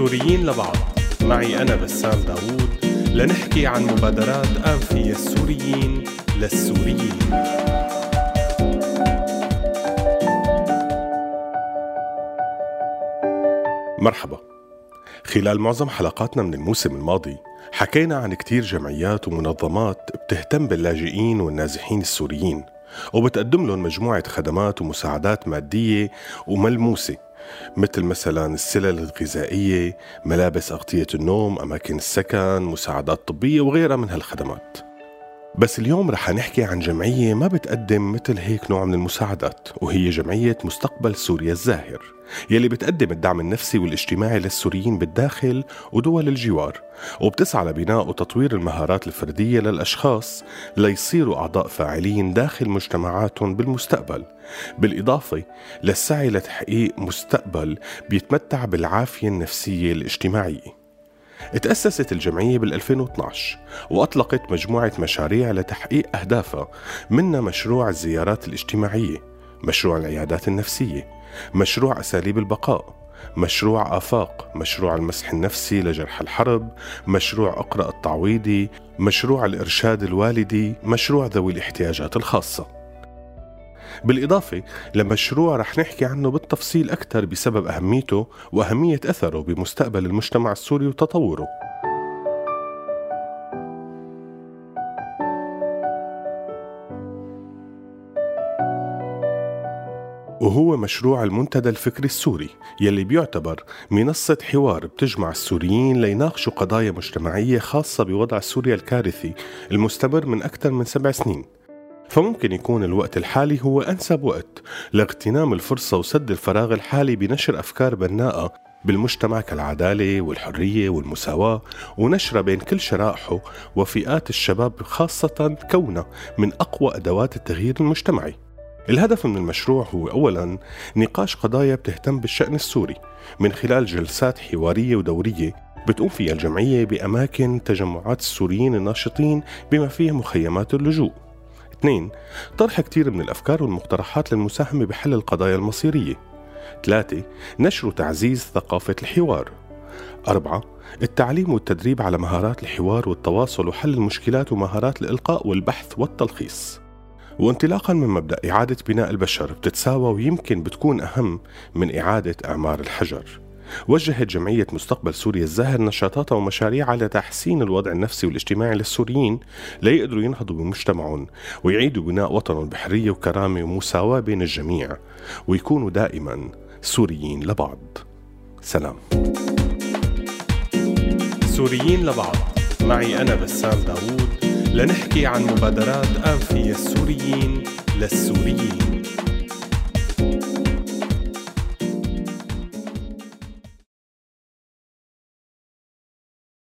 سوريين لبعض. معي أنا بسام داوود. لنحكي عن مبادرات آنفية السوريين للسوريين. مرحبا. خلال معظم حلقاتنا من الموسم الماضي حكينا عن كتير جمعيات ومنظمات بتهتم باللاجئين والنازحين السوريين. وبتقدم لهم مجموعة خدمات ومساعدات مادية وملموسة مثل مثلا السلل الغذائية ملابس أغطية النوم أماكن السكن مساعدات طبية وغيرها من هالخدمات. بس اليوم رح نحكي عن جمعية ما بتقدم مثل هيك نوع من المساعدات وهي جمعية مستقبل سوريا الزاهر يلي بتقدم الدعم النفسي والاجتماعي للسوريين بالداخل ودول الجوار وبتسعى لبناء وتطوير المهارات الفردية للأشخاص ليصيروا أعضاء فاعلين داخل مجتمعاتهم بالمستقبل بالإضافة للسعي لتحقيق مستقبل بيتمتع بالعافية النفسية الاجتماعية. تأسست الجمعية بال 2012 وأطلقت مجموعة مشاريع لتحقيق أهدافها منها مشروع الزيارات الاجتماعية مشروع العيادات النفسية مشروع أساليب البقاء مشروع آفاق مشروع المسح النفسي لجرح الحرب مشروع أقرأ التعويضي مشروع الإرشاد الوالدي مشروع ذوي الاحتياجات الخاصة. بالإضافة لمشروع رح نحكي عنه بالتفصيل أكثر بسبب أهميته وأهمية أثره بمستقبل المجتمع السوري وتطوره. وهو مشروع المنتدى الفكري السوري يلي بيعتبر منصة حوار بتجمع السوريين ليناقشوا قضايا مجتمعية خاصة بوضع سوريا الكارثي المستمر من أكثر من سبع سنين. فممكن يكون الوقت الحالي هو أنسب وقت لاغتنام الفرصة وسد الفراغ الحالي بنشر أفكار بناءة بالمجتمع كالعدالة والحرية والمساواة ونشرها بين كل شرائحه وفئات الشباب خاصة كونه من أقوى أدوات التغيير المجتمعي. الهدف من المشروع هو أولا نقاش قضايا بتهتم بالشأن السوري من خلال جلسات حوارية ودورية بتقوم فيها الجمعية بأماكن تجمعات السوريين الناشطين بما فيها مخيمات اللجوء. اثنين طرح كتير من الأفكار والمقترحات للمساهمة بحل القضايا المصيرية. ثلاثة نشر وتعزيز ثقافة الحوار. أربعة التعليم والتدريب على مهارات الحوار والتواصل وحل المشكلات ومهارات الإلقاء والبحث والتلخيص. وانطلاقا من مبدأ إعادة بناء البشر بتتساوى ويمكن بتكون أهم من إعادة إعمار الحجر. وجهت جمعية مستقبل سوريا الزاهر نشاطاتها ومشاريعها لتحسين الوضع النفسي والاجتماعي للسوريين ليقدروا ينهضوا بمجتمعهم ويعيدوا بناء وطنهم بحرية وكرامة ومساواة بين الجميع ويكونوا دائما سوريين لبعض. سلام. سوريين لبعض. معي أنا بسام داوود لنحكي عن مبادرات آنفية السوريين للسوريين.